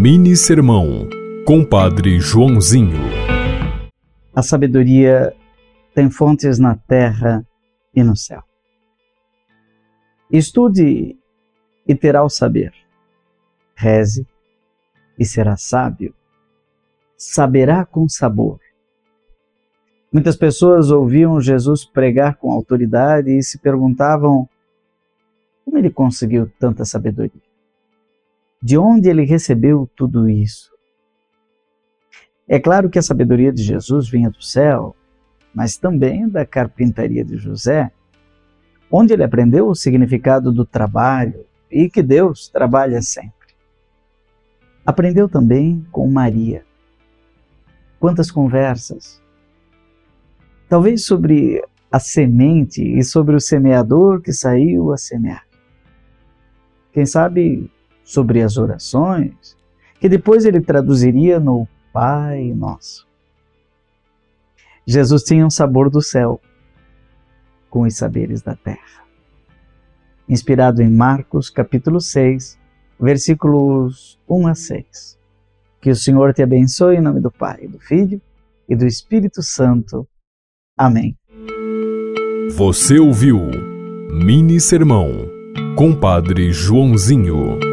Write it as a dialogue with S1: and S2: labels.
S1: Mini Sermão, Compadre Joãozinho.
S2: A sabedoria tem fontes na terra e no céu. Estude e terá o saber. Reze e será sábio. Saberá com sabor. Muitas pessoas ouviam Jesus pregar com autoridade e se perguntavam como ele conseguiu tanta sabedoria. De onde ele recebeu tudo isso? É claro que a sabedoria de Jesus vinha do céu, mas também da carpintaria de José, onde ele aprendeu o significado do trabalho e que Deus trabalha sempre. Aprendeu também com Maria. Quantas conversas! Talvez sobre a semente e sobre o semeador que saiu a semear. Quem sabe sobre as orações, que depois ele traduziria no Pai Nosso. Jesus tinha um sabor do céu com os saberes da terra. Inspirado em Marcos, capítulo 6, versículos 1 a 6. Que o Senhor te abençoe em nome do Pai, do Filho e do Espírito Santo. Amém.
S1: Você ouviu Mini Sermão, Compadre Joãozinho.